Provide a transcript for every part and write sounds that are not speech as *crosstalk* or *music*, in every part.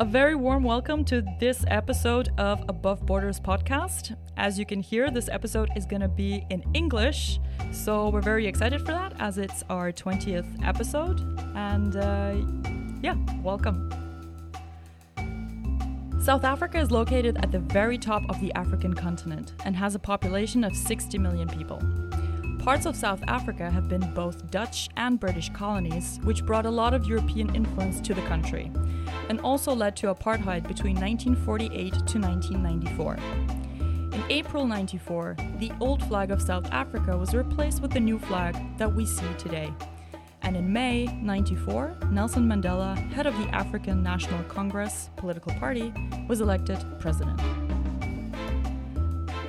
A very warm welcome to this episode of Above Borders podcast. As you can hear, this episode is going to be in English, so we're very excited for that as it's our 20th episode. And uh, yeah, welcome. South Africa is located at the very top of the African continent and has a population of 60 million people. Parts of South Africa have been both Dutch and British colonies, which brought a lot of European influence to the country, and also led to apartheid between 1948 to 1994. In April 94, the old flag of South Africa was replaced with the new flag that we see today. And in May 94, Nelson Mandela, head of the African National Congress political party, was elected president.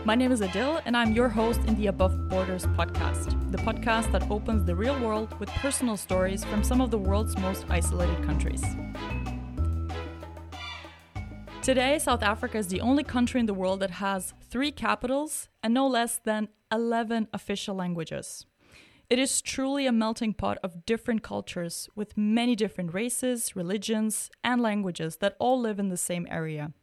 My name is Adil, and I'm your host in the Above Borders podcast, the podcast that opens the real world with personal stories from some of the world's most isolated countries. Today, South Africa is the only country in the world that has three capitals and no less than 11 official languages. It is truly a melting pot of different cultures with many different races, religions, and languages that all live in the same area.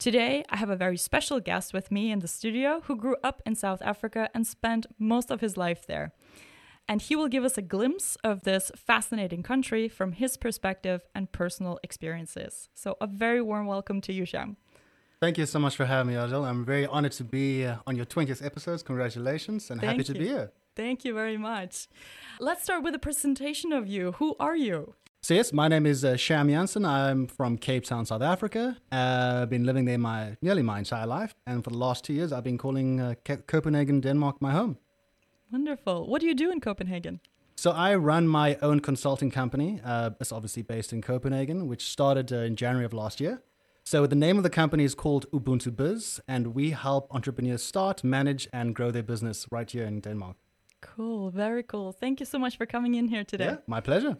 Today, I have a very special guest with me in the studio who grew up in South Africa and spent most of his life there. And he will give us a glimpse of this fascinating country from his perspective and personal experiences. So, a very warm welcome to you, Sham. Thank you so much for having me, Adil. I'm very honored to be uh, on your 20th episodes. Congratulations and Thank happy to be here. Thank you very much. Let's start with a presentation of you. Who are you? So, yes, my name is uh, Sham Janssen. I'm from Cape Town, South Africa. Uh, I've been living there my nearly my entire life. And for the last two years, I've been calling uh, Ca- Copenhagen, Denmark, my home. Wonderful. What do you do in Copenhagen? So, I run my own consulting company. Uh, it's obviously based in Copenhagen, which started uh, in January of last year. So, the name of the company is called Ubuntu Biz, and we help entrepreneurs start, manage, and grow their business right here in Denmark. Cool, very cool. Thank you so much for coming in here today. Yeah, my pleasure.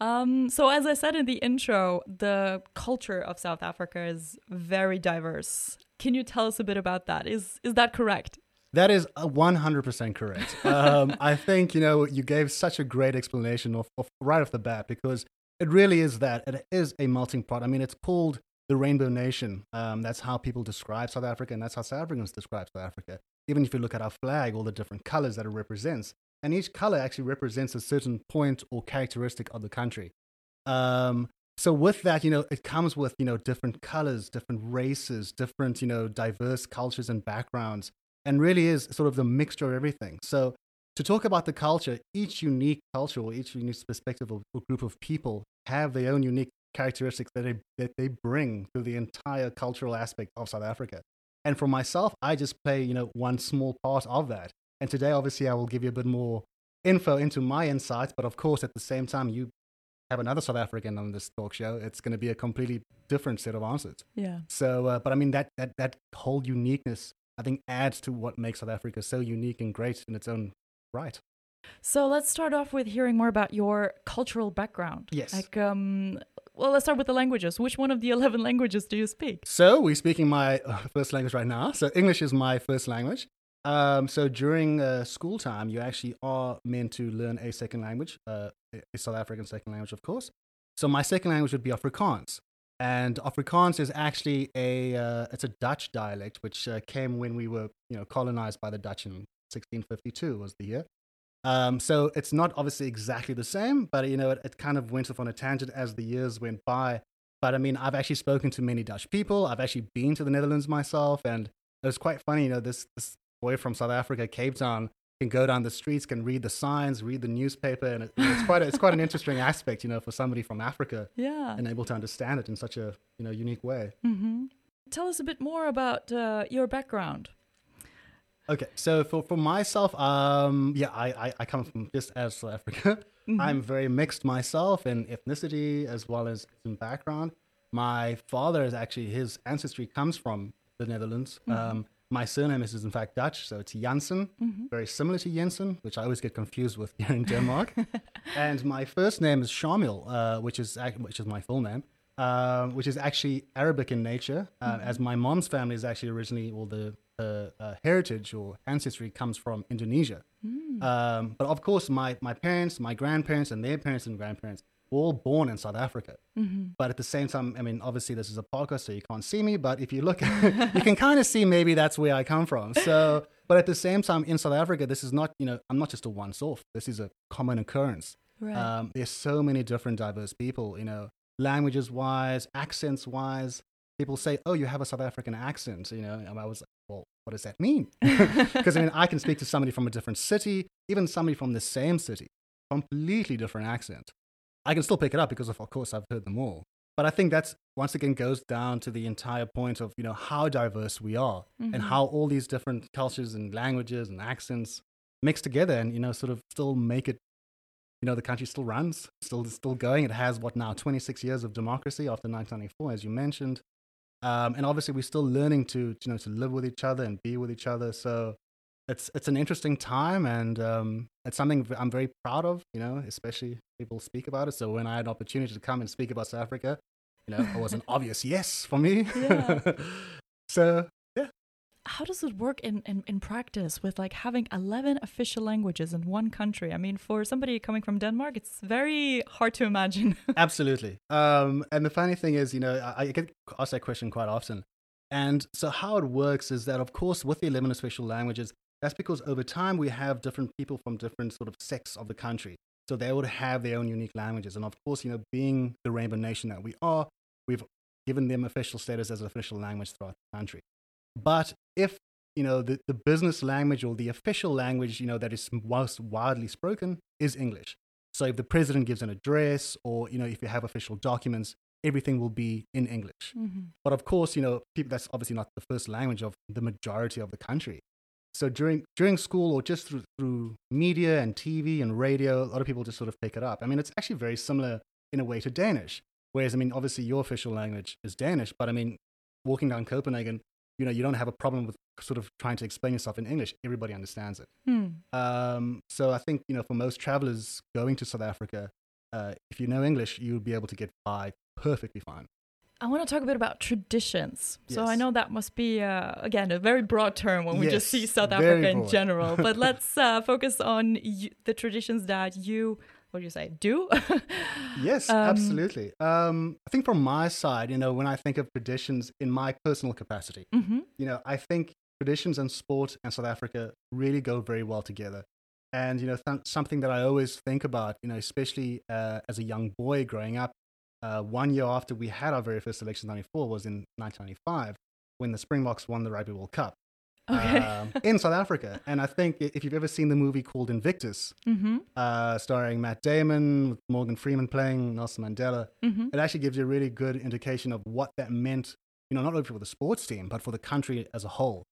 Um, so, as I said in the intro, the culture of South Africa is very diverse. Can you tell us a bit about that? Is is that correct? That is uh, 100% correct. *laughs* Um, I think, you know, you gave such a great explanation of, of right off the bat because it really is that. It is a melting pot. I mean, it's called the Rainbow Nation. Um, that's how people describe South Africa, and that's how South Africans describe South Africa. Even if you look at our flag, all the different colors that it represents, and each color actually represents a certain point or characteristic of the country. Um, so with that, you know, it comes with you know different colors, different races, different you know diverse cultures and backgrounds, and really is sort of the mixture of everything. So to talk about the culture, each unique culture or each unique perspective or, or group of people have their own unique characteristics that they that they bring to the entire cultural aspect of South Africa. And for myself, I just play you know one small part of that. And today, obviously, I will give you a bit more info into my insights, but of course, at the same time, you have another South African on this talk show, it's going to be a completely different set of answers. Yeah. So, uh, but I mean that that that whole uniqueness, I think, adds to what makes South Africa so unique and great in its own right. So let's start off with hearing more about your cultural background. Yes. Like, um, well, let's start with the languages. Which one of the *laughs* eleven languages do you speak? So we're speaking my uh, first language right now. So English is my first language. Um, so during uh, school time, you actually are meant to learn a second language, uh, a South African second language, of course. So my second language would be Afrikaans, and Afrikaans is actually a uh, it's a Dutch dialect which uh, came when we were you know colonized by the Dutch in 1652 was the year. Um, so it's not obviously exactly the same, but you know it, it kind of went off on a tangent as the years went by. But I mean, I've actually spoken to many Dutch people. I've actually been to the Netherlands myself, and it was quite funny. You know, this this boy from South Africa, Cape Town, can go down the streets, can read the signs, read the newspaper, and it, it's quite a, it's quite an interesting aspect, you know, for somebody from Africa *laughs* Yeah. and able to understand it in such a you know unique way. Mm-hmm. Tell us a bit more about uh, your background. Okay, so for, for myself, um, yeah, I, I, I come from just as South Africa. *laughs* I'm very mixed myself in ethnicity as well as in background. My father is actually his ancestry comes from the Netherlands. Um, my surname is, in fact Dutch, so it's Janssen, very similar to Jensen, which I always get confused with *laughs* here in Denmark. *laughs* and my first name is Shamil, uh, which is which is my full name, um, which is actually Arabic in nature, uh, as my mom's family is actually originally, well, the uh, uh, heritage or ancestry comes from Indonesia. Um, but of course, my, my parents, my grandparents, and their parents and grandparents all born in South Africa. Mhm. But at the same time, I mean, obviously this is a podcast, so you can't see me. But if you look, *laughs* you can kind of see maybe that's where I come from. So, *laughs* but at the same time, in South Africa, this is not, you know, I'm not just a once-off. This is a common occurrence. Right. Um, there's so many different diverse people, you know, languages wise, accents wise. People say, "Oh, you have a South African accent," you know. And I was like, "Well, what does that mean?" *laughs* Because I mean, I can speak to somebody from a different city, even somebody from the same city, completely different accent. I can still pick it up because, of, of course, I've heard them all. But I think that's once again goes down to the entire point of you know how diverse we are Mhm. and how all these different cultures and languages and accents mix together and you know sort of still make it you know the country still runs still still going it has what now 26 years of democracy after 1994 as you mentioned um, and obviously we're still learning to you know to live with each other and be with each other so it's it's an interesting time and um, it's something I'm very proud of you know especially people speak about it so when I had an opportunity to come and speak about South Africa you know it was an *laughs* obvious yes for me Yeah. *laughs* so yeah. How does it work in, in, in practice with like having 11 official languages in one country? I mean, for somebody coming from Denmark, it's very hard to imagine. *laughs* Absolutely. Um, and the funny thing is, you know, I, I get asked that question quite often. And so how it works is that, of course, with the 11 official languages, that's because over time we have different people from different sort of sects of the country. So they would have their own unique languages. And of course, you know, being the Rainbow Nation that we are, we've given them official status as an official language throughout the country. But if, you know, the, the business language or the official language, you know, that is most widely spoken is English. So if the president gives an address or, you know, if you have official documents, everything will be in English. Mhm. But of course, you know, people, that's obviously not the first language of the majority of the country. So during during school or just through, through media and TV and radio, a lot of people just sort of pick it up. I mean, it's actually very similar in a way to Danish. Whereas, I mean, obviously your official language is Danish, but I mean, walking down Copenhagen, you know, you don't have a problem with sort of trying to explain yourself in English. Everybody understands it. Hmm. Um, so I think, you know, for most travelers going to South Africa, uh, if you know English, you'll be able to get by perfectly fine. I want to talk a bit about traditions. So I know that must be, uh, again, a very broad term when we just see South Africa in general. But *laughs* let's uh, focus on y- the traditions that you, what do you say, do? *laughs* Yes, Um, absolutely. Um, I think from my side, you know, when I think of traditions in my personal capacity, hmm you know, I think traditions and sport and South Africa really go very well together. And, you know, th- something that I always think about, you know, especially uh, as a young boy growing up, uh, one year after we had our very first election, 94, was in 1995 when the Springboks won the Rugby World Cup Okay. um, in South Africa. And I think if you've ever seen the movie called Invictus, hmm uh, starring Matt Damon, with Morgan Freeman playing Nelson Mandela, hmm it actually gives you a really good indication of what that meant, you know, not only for the sports team, but for the country as a whole.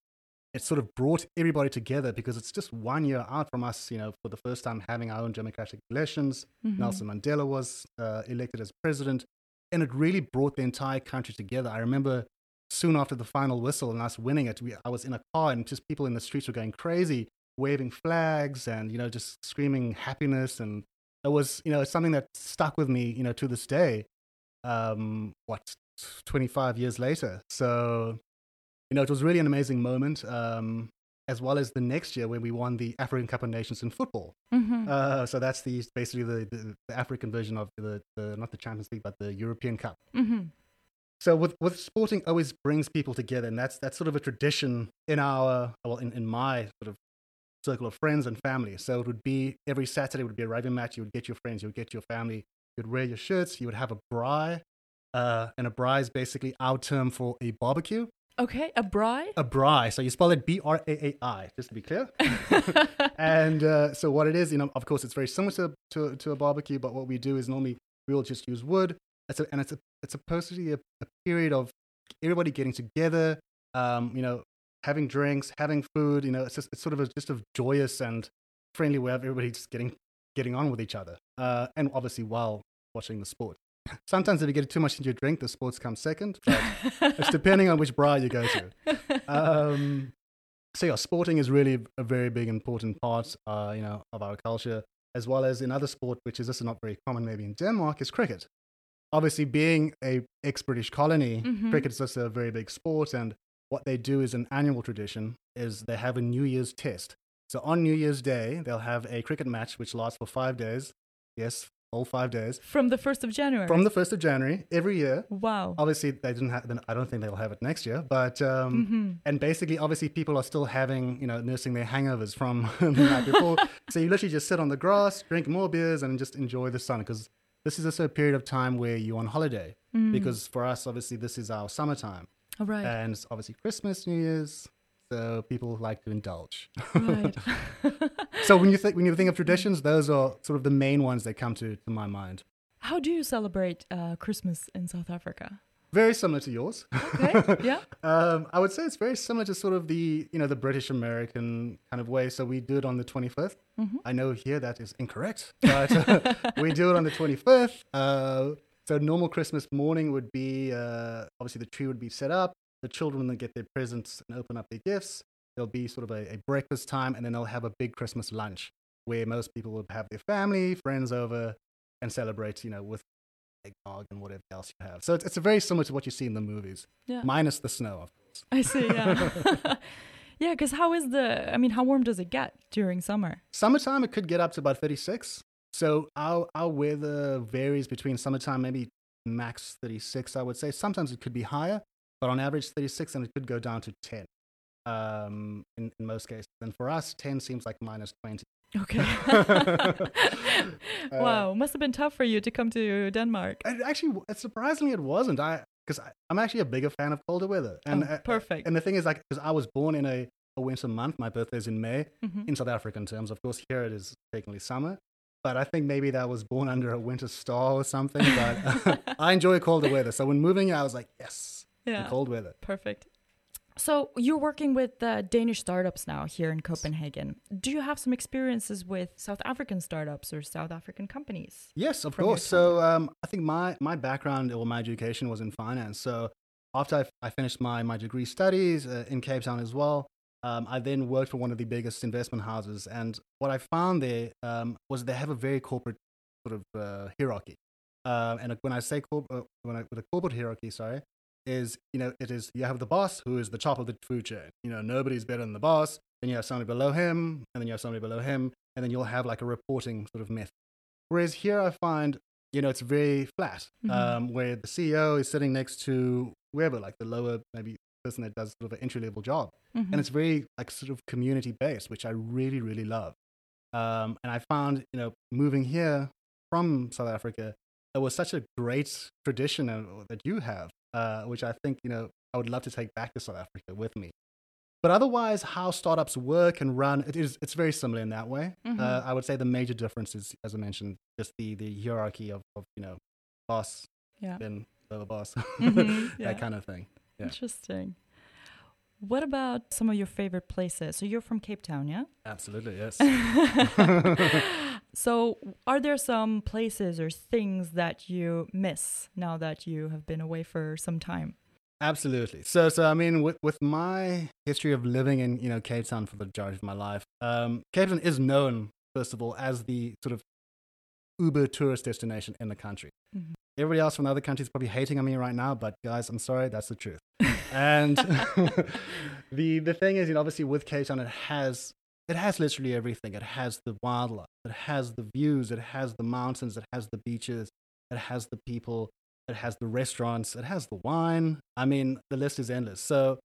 It sort of brought everybody together because it's just one year out from us, you know, for the first time having our own democratic elections. Mm-hmm. Nelson Mandela was uh, elected as president, and it really brought the entire country together. I remember soon after the final whistle and us winning it, we, I was in a car and just people in the streets were going crazy, waving flags and, you know, just screaming happiness. And it was, you know, it's something that stuck with me, you know, to this day. Um, what, 25 years later. So, you know, it was really an amazing moment. Um, as well as the next year when we won the African Cup of Nations in football. hmm Uh, so that's the basically the, the, the African version of the, the not the Champions League but the European Cup. hmm So with with sporting always brings people together, and that's that's sort of a tradition in our well in, in my sort of circle of friends and family. So it would be every Saturday would be a rugby match. You would get your friends, you would get your family, you'd wear your shirts, you would have a braai, uh, and a braai is basically our term for a barbecue. Okay, a braai? A braai, so you spell it B R A A I, just to be clear. *laughs* and uh, so what it is, you know, of course, it's very similar to, to, to a barbecue, but what we do is normally we will just use wood. It's a, and it's a, it's supposed to be a, a period of everybody getting together, um, you know, having drinks, having food. You know, it's just it's sort of a, just a joyous and friendly way of everybody just getting getting on with each other, uh, and obviously while watching the sport. Sometimes if you get too much into your drink, the sports come second. *laughs* But it's depending on which bar you go to. Um, so yeah, sporting is really a very big important part, uh, you know, of our culture, as well as in other sport, which is also not very common maybe in Denmark, is cricket. Obviously, being a ex-British colony, Mhm. cricket is also a very big sport, and what they do is an annual tradition is they have a New Year's test. So on New Year's Day, they'll have a cricket match which lasts for five days. Yes, all five days From the 1st of January. from the first of January every year. wow. Obviously, they didn't have. I don't think they'll have it next year. But um, Mm-hmm. and basically, obviously, people are still having you know nursing their hangovers from *laughs* the night before. *laughs* so you literally just sit on the grass, drink more beers, and just enjoy the sun because this is also a period of time where you're on holiday. Because for us, obviously, this is our summertime, All right. and it's obviously Christmas, New Year's. So people like to indulge. right. *laughs* so when you think when you think of traditions, those are sort of the main ones that come to, to my mind. How do you celebrate uh, Christmas in South Africa? Very similar to yours. Okay. *laughs* yeah. Um, I would say it's very similar to sort of the you know the British American kind of way. So we do it on the 25th. I know here that is incorrect, but uh, *laughs* we do it on the 25th. Uh, so normal Christmas morning would be uh, obviously the tree would be set up. The children then get their presents and open up their gifts. There'll be sort of a, a breakfast time, and then they'll have a big Christmas lunch where most people will have their family, friends over, and celebrate. You know with eggnog and whatever else you have. So it's, it's very similar to what you see in the movies, Yeah. minus the snow, of course. I see. Yeah. *laughs* yeah. Because how is the? I mean, how warm does it get during summer? Summertime, it could get up to about 36. So our, our weather varies between summertime, maybe max 36, I would say. Sometimes it could be higher, but on average 36, and it could go down to 10 um, in, in most cases. And for us, 10 seems like minus 20. Okay. *laughs* *laughs* wow. Must have been tough for you to come to Denmark. It actually, surprisingly, it wasn't. I Because I'm actually a bigger fan of colder weather. And, Oh, uh, perfect. And the thing is, like, because I was born in a, a winter month, my birthday is in May, Mhm. in South African terms. Of course, here it is technically summer. But I think maybe that was born *laughs* under a winter star or something. But I enjoy colder weather. So when moving here, I was like, yes, the Yeah. cold weather. Perfect. So you're working with uh, Danish startups now here in Copenhagen. Do you have some experiences with South African startups or South African companies? Yes, of course. So um, I think my, my background or my education was in finance. So after I, I finished my, my degree studies uh, in Cape Town as well, um, I then worked for one of the biggest investment houses. And what I found there um, was they have a very corporate sort of uh, hierarchy. Uh, and when I say corp- uh, when I, with a corporate hierarchy, sorry, is you know it is you have the boss who is the top of the food chain. You know nobody's better than the boss. Then you have somebody below him, and then you have somebody below him, and then you'll have like a reporting sort of method. Whereas here I find you know it's very flat, Mhm. um, where the CEO is sitting next to whoever, like the lower maybe person that does sort of an entry level job, Mhm. and it's very like sort of community based, which I really really love. Um, and I found you know moving here from South Africa, it was such a great tradition uh, that you have, uh, which I think you know I would love to take back to South Africa with me. But otherwise, how startups work and run, it is it's very similar in that way. Mhm. Uh, I would say the major difference is, as I mentioned, just the the hierarchy of, of you know, boss, Yeah. then lower boss, *laughs* Mhm, yeah. that kind of thing. Yeah. Interesting. What about some of your favorite places? So you're from Cape Town, yeah? Absolutely, yes. *laughs* *laughs* So are there some places or things that you miss now that you have been away for some time? Absolutely. So, so I mean, with with my history of living in you know Cape Town for the majority of my life, um, Cape Town is known first of all as the sort of uber tourist destination in the country. Mhm. Everybody else from other countries is probably hating on me right now, but guys, I'm sorry, that's the truth. and *laughs* *laughs* the the thing is, you know, obviously with Cape Town, it has it has literally everything. It has the wildlife, it has the views, it has the mountains, it has the beaches, it has the people, it has the restaurants, it has the wine. I mean, the list is endless. So,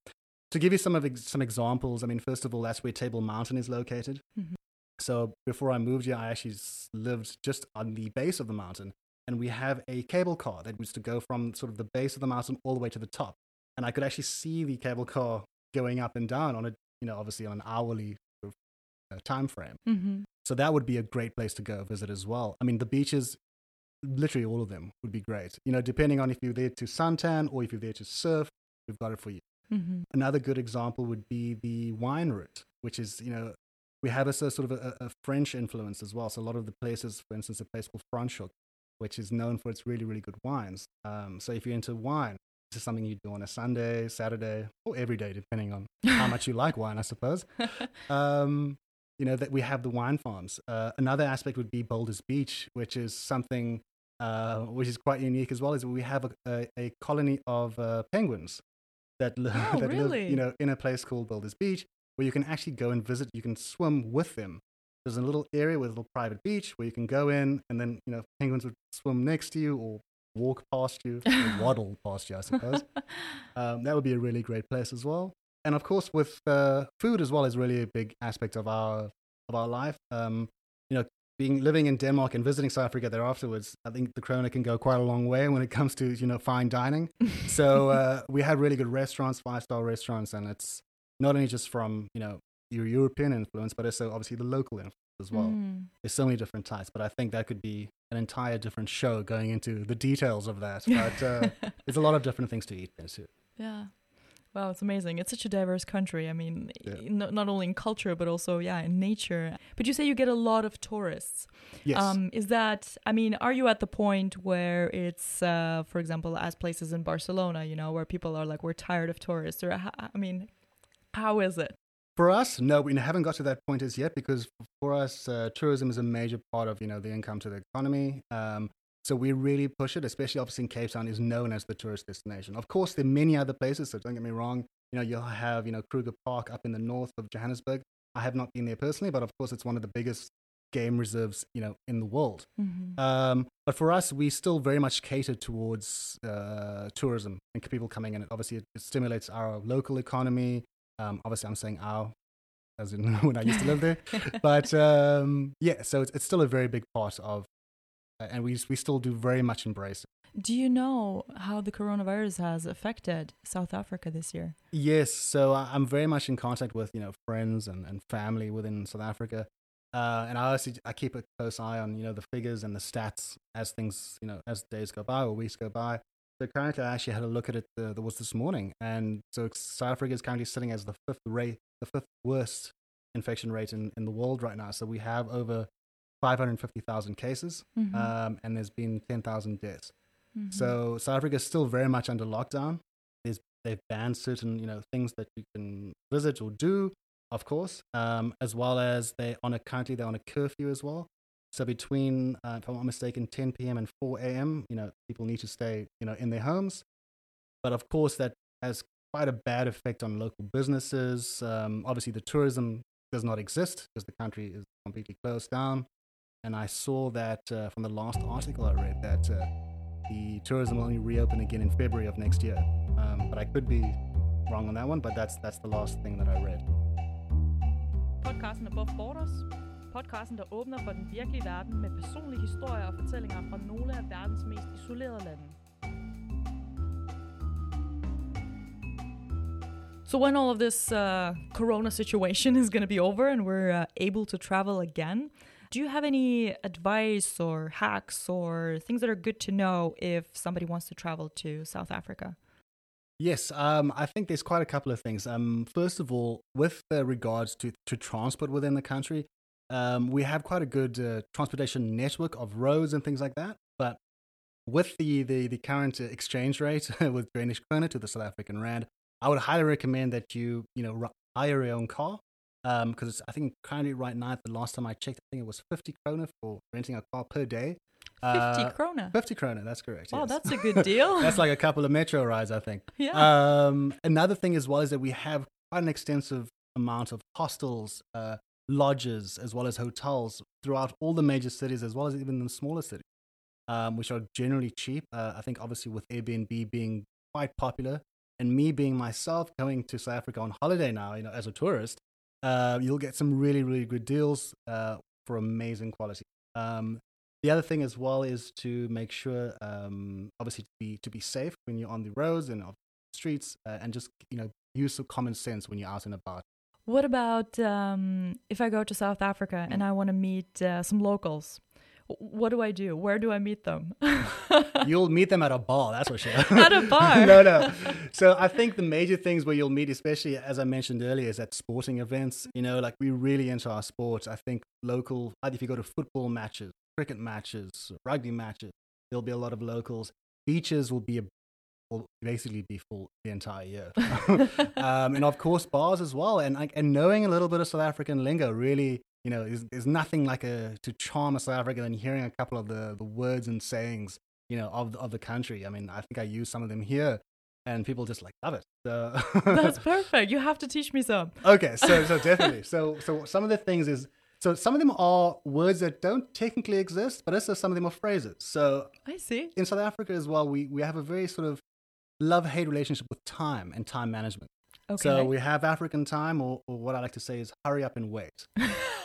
to give you some of ex- some examples, I mean, first of all, that's where Table Mountain is located. Mhm. So before I moved here, I actually lived just on the base of the mountain, and we have a cable car that used to go from sort of the base of the mountain all the way to the top, and I could actually see the cable car going up and down on a, you know, obviously on an hourly time frame. Mm-hmm. So that would be a great place to go visit as well. I mean, the beaches, literally all of them would be great. You know, depending on if you're there to suntan or if you're there to surf, we've got it for you. Mm-hmm. Another good example would be the wine route, which is, you know, we have a so- sort of a, a French influence as well. So a lot of the places, for instance, a place called Franschhoek, which is known for its really, really good wines. Um, so if you're into wine, this is something you do on a Sunday, Saturday, or every day, depending on how *laughs* much you like wine, I suppose. *laughs* Um, you know that we have the wine farms. Uh, another aspect would be Boulders Beach, which is something uh, which is quite unique as well. Is we have a, a, a colony of uh, penguins that, li- Oh, *laughs* that live, you know, in a place called Boulders Beach, where you can actually go and visit. You can swim with them there's a little area with a little private beach where you can go in, and then you know penguins would swim next to you or walk past you, *laughs* waddle past you, I suppose. *laughs* um, that would be a really great place as well. And of course, with uh, food as well is really a big aspect of our of our life. Um, you know, being living in Denmark and visiting South Africa there afterwards, I think the krona can go quite a long way when it comes to you know fine dining. *laughs* so uh, we had really good restaurants, five star restaurants, and it's not only just from you know your European influence, but also obviously the local influence as well. Mm. There's so many different types, but I think that could be an entire different show going into the details of that. *laughs* But uh, there's a lot of different things to eat there too. Yeah. Wow, it's amazing. It's such a diverse country. I mean, yeah. not, not only in culture, but also, yeah, in nature. But you say you get a lot of tourists. Yes. Um, is that, I mean, are you at the point where it's, uh, for example, as places in Barcelona, you know, where people are like, we're tired of tourists? Or, I mean, how is it? For us, no, we haven't got to that point as yet because for us, uh, tourism is a major part of, you know, the income to the economy. Um, so we really push it, especially obviously in Cape Town is known as the tourist destination. Of course, there are many other places, so don't get me wrong. You know, you'll have, you know, Kruger Park up in the north of Johannesburg. I have not been there personally, but of course it's one of the biggest game reserves, you know, in the world. Mm-hmm. Um, but for us, we still very much cater towards uh, tourism and people coming in. Obviously, it, it stimulates our local economy. Um, obviously, I'm saying our, as in *laughs* when I used to live there. *laughs* but um, yeah, so it's, it's still a very big part of and we we still do very much embrace it. Do you know how the coronavirus has affected South Africa this year? Yes, so I'm very much in contact with you know friends and, and family within South Africa, uh, and I also I keep a close eye on you know the figures and the stats as things you know as days go by or weeks go by. So currently, I actually had a look at it. Uh, that was this morning, and so South Africa is currently sitting as the fifth rate, the fifth worst infection rate in, in the world right now. So we have over 550,000 cases, mm-hmm. um, and there's been 10,000 deaths. Mm-hmm. So South Africa is still very much under lockdown. There's, they've banned certain you know things that you can visit or do, of course, um, as well as they on a currently they're on a curfew as well. So between, uh, if I'm not mistaken, 10 p.m. and 4 a.m., you know, people need to stay, you know, in their homes. But of course, that has quite a bad effect on local businesses. Um, obviously, the tourism does not exist because the country is completely closed down. And I saw that uh, from the last article I read that uh, the tourism will only reopen again in February of next year. Um, but I could be wrong on that one, but that's, that's the last thing that I read. Podcasten Above Borders. Podcasten, der åbner for den virkelige verden med personlige historier og fortællinger fra nogle af verdens mest isolerede lande. So when all of this uh, corona situation is going to be over and we're uh, able to travel again, do you have any advice or hacks or things that are good to know if somebody wants to travel to South Africa? Yes, um, I think there's quite a couple of things. Um, first of all, with uh, regards to, to transport within the country, um, we have quite a good uh, transportation network of roads and things like that. But with the, the, the current exchange rate *laughs* with Danish krona to the South African rand, I would highly recommend that you you know hire your own car because um, I think currently right now, the last time I checked, I think it was 50 krona for renting a car per day. 50 uh, krona. 50 krona, that's correct. Oh, yes. that's a *laughs* good deal. that's like a couple of metro rides, I think. *laughs* Yeah. Um, another thing as well is that we have quite an extensive amount of hostels, uh, lodges, as well as hotels throughout all the major cities, as well as even the smaller cities, um, which are generally cheap. Uh, I think obviously with Airbnb being quite popular, and me being myself going to South Africa on holiday now, you know, as a tourist, uh, you'll get some really, really good deals uh, for amazing quality. Um, the other thing as well is to make sure, um, obviously, to be to be safe when you're on the roads and off the streets, uh, and just you know use some common sense when you're out and about. What about um, if I go to South Africa and I want to meet uh, some locals? What do I do? Where do I meet them? *laughs* you'll meet them at a bar, that's for sure. *laughs* at a bar? *laughs* no, no. So I think the major things where you'll meet, especially as I mentioned earlier, is at sporting events. You know, like we're really into our sports. I think local, either if you go to football matches, cricket matches, rugby matches, there'll be a lot of locals. Beaches will be a will basically be full the entire year. um, and of course, bars as well. And, and knowing a little bit of South African lingo really you know, there's, there's nothing like a to charm a South African than hearing a couple of the, the words and sayings, you know, of of the country. I mean, I think I use some of them here, and people just like love it. So That's *laughs* perfect. You have to teach me some. Okay, so so definitely. *laughs* So so some of the things is So some of them are words that don't technically exist, but also some of them are phrases. So I see. in South Africa as well, we, we have a very sort of love hate relationship with time and time management. Okay. So we have African time, or, or what I like to say is hurry up and wait.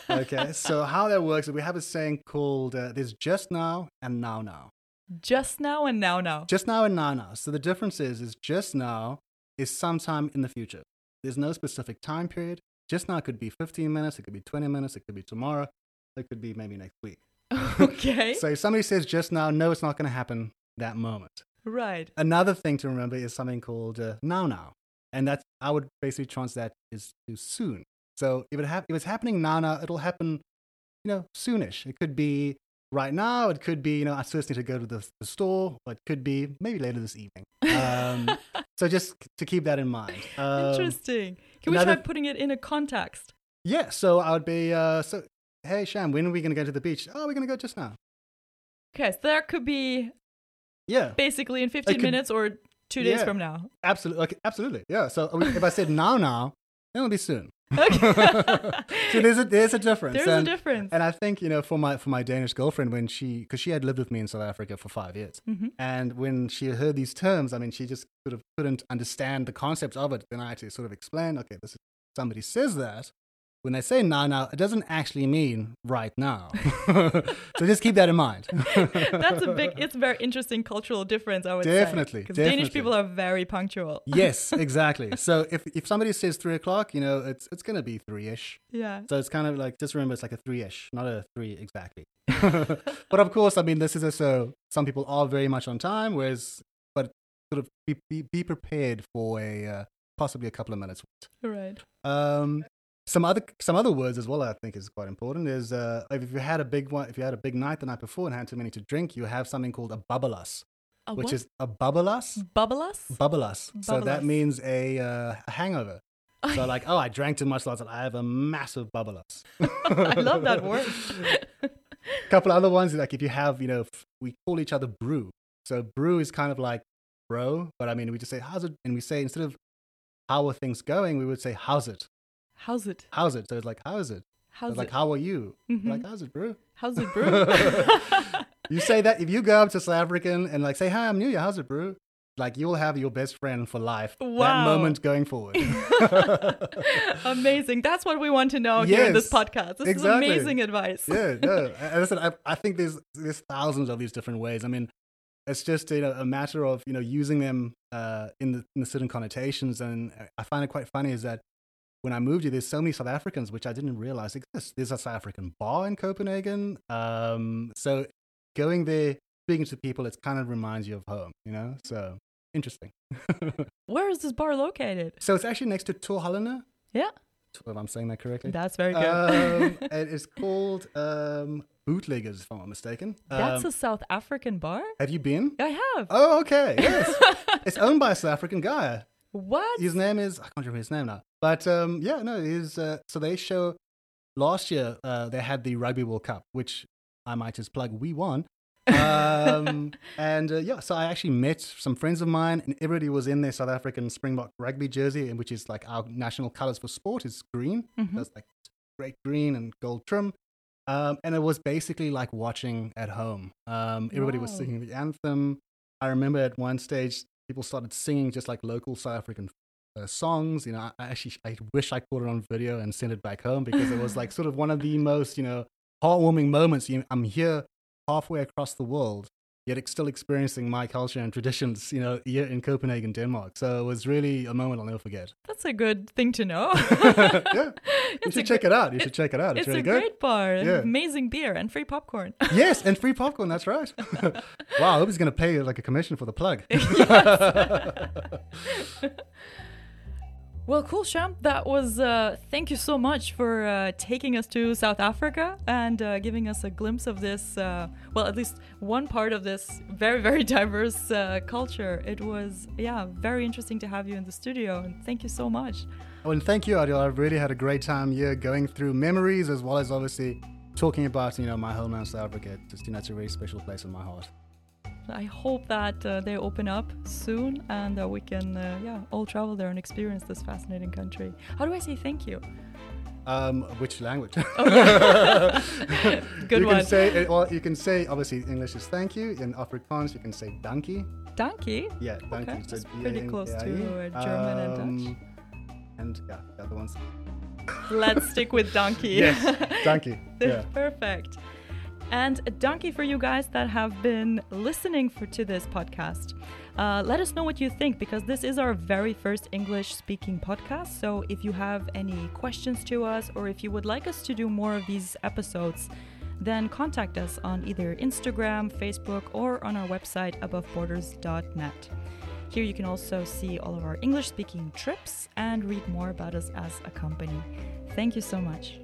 okay, so *laughs* how that works is we have a saying called uh, there's just now and now now. just now and now now. Just now and now now. So the difference is, is just now is sometime in the future. There's no specific time period. Just now could be 15 minutes, it could be 20 minutes, it could be tomorrow, it could be maybe next week. *laughs* *laughs* okay. So if somebody says just now, no, it's not going to happen that moment. right. Another thing to remember is something called uh, now now, and that's I would basically translate that is too soon. So if it hap- if it's happening now now, it'll happen, you know, soonish. It could be right now. It could be you know I first need to go to the, the store, or it could be maybe later this evening. Um, *laughs* so just to keep that in mind. Um, Interesting. Can we try putting it in a context? Yeah. So I would be uh, so. Hey Sham, when are we going to go to the beach? Oh, we're going to go just now. Okay, so that could be Yeah. basically in 15 could- minutes or two days Yeah. from now. Absolutely. Okay, absolutely. Yeah. So if I said now, now, it'll be soon. Okay. *laughs* so there's a there's a difference. There's a difference. And I think you know for my for my Danish girlfriend when she because she had lived with me in South Africa for five years, Mhm. and when she heard these terms, I mean she just sort of couldn't understand the concept of it. Then I had to sort of explain. Okay, this is somebody says that. When they say now, now, it doesn't actually mean right now. *laughs* so just keep that in mind. *laughs* That's a big, it's a very interesting cultural difference, I would say. Definitely, Because Danish people are very punctual. *laughs* yes, exactly. So if, if somebody says three o'clock, you know, it's it's gonna be three ish. Yeah. So it's kind of like just remember it's like a three ish, not a three exactly. but of course, I mean this is a, so some people are very much on time, whereas but sort of be be, be prepared for a uh, possibly a couple of minutes. Right. Um, some other some other words as well I think is quite important is uh, if you had a big one if you had a big night the night before and had too many to drink, you have something called a babbelas, which what? is a babbelas. Bubble us? Babbelas. So that means a, uh, a hangover. So *laughs* like, oh, I drank too much last night. I have a massive babbelas. *laughs* I love that *laughs* word. A couple other ones like if you have, you know, f- we call each other brew. So brew is kind of like bro, but I mean we just say how's it, and we say instead of how are things going, we would say how's it, How's it? how's it. So it's like how's it, How's It's like how are you, Mhm. like how's it, brew. How's it, *laughs* brew? *laughs* You say that if you go up to South African and like say hi, I'm new, yeah, how's it, brew? Like you'll have your best friend for life. Wow. That moment going forward. *laughs* Amazing. That's what we want to know here in this podcast. This exactly. is amazing advice. yeah, no. I said, I, I think there's there's thousands of these different ways. I mean, it's just you know, a matter of you know using them uh, in the in the certain connotations. And I find it quite funny is that when I moved here, there's so many South Africans which I didn't realize exist. There's a South African bar in Copenhagen. Um, so going there, speaking to people, it kind of reminds you of home. You know, so interesting. *laughs* Where is this bar located? so it's actually next to Torvehallerne. Yeah. If I'm saying that correctly. That's very good. Um, *laughs* it is called um, Bootleggers, if I'm not mistaken. That's Um, a South African bar? have you been? I have. Oh, okay. Yes, *laughs* it's owned by a South African guy. What? His name is I can't remember his name now, but um, yeah, no, he's uh, so they show last year uh, they had the Rugby World Cup, which I might just plug. We won. um, *laughs* and uh, yeah, so I actually met some friends of mine, and everybody was in their South African Springbok rugby jersey, and which is like our national colors for sport is green. Mhm. That's like great green and gold trim. Um, and it was basically like watching at home. Um, everybody was singing the anthem. I remember at one stage people started singing just like local South African uh, songs. You know, I, I actually I wish I caught it on video and sent it back home because it was like *laughs* sort of one of the most you know heartwarming moments. You I'm here halfway across the world, yet ex- still experiencing my culture and traditions. You know, here in Copenhagen, Denmark. So it was really a moment I'll never forget. That's a good thing to know. *laughs* yeah, *laughs* you should check gre- it out. You should check it out. It's, It's really a good. great bar. Yeah. Amazing beer and free popcorn. *laughs* yes, and free popcorn. That's right. wow, I hope he's going to pay like a commission for the plug. Well, cool, Sham. That was. Uh, thank you so much for uh, taking us to South Africa and uh, giving us a glimpse of this. Uh, well, at least one part of this very, very *laughs* diverse uh, culture. It was, yeah, very interesting to have you in the studio, and thank you so much. Oh, and thank you, Adil. I've really had a great time here going through memories as well as obviously talking about you know my homeland South Africa. Just you know, it's a very special place in my heart. I hope that uh, they open up soon and that we can, uh, yeah, all travel there and experience this fascinating country. How do I say thank you? Um, which language? *laughs* Oh, *laughs* yeah. Good you one. Can say, well, you can say, obviously, English is thank you. In Afrikaans, you can say dankie. Donkey. Yeah, dankie. Okay, So pretty close to, uh, German and Dutch. Um, And yeah, the other ones. Let's stick with donkey. *laughs* Yes, dankie. Yeah. Perfect. And a donkey for you guys that have been listening for, to this podcast. Uh, let us know what you think because this is our very first English speaking podcast. So if you have any questions to us or if you would like us to do more of these episodes, then contact us on either Instagram, Facebook, or on our website aboveborders.net. Here you can also see all of our English speaking trips and read more about us as a company. Thank you so much.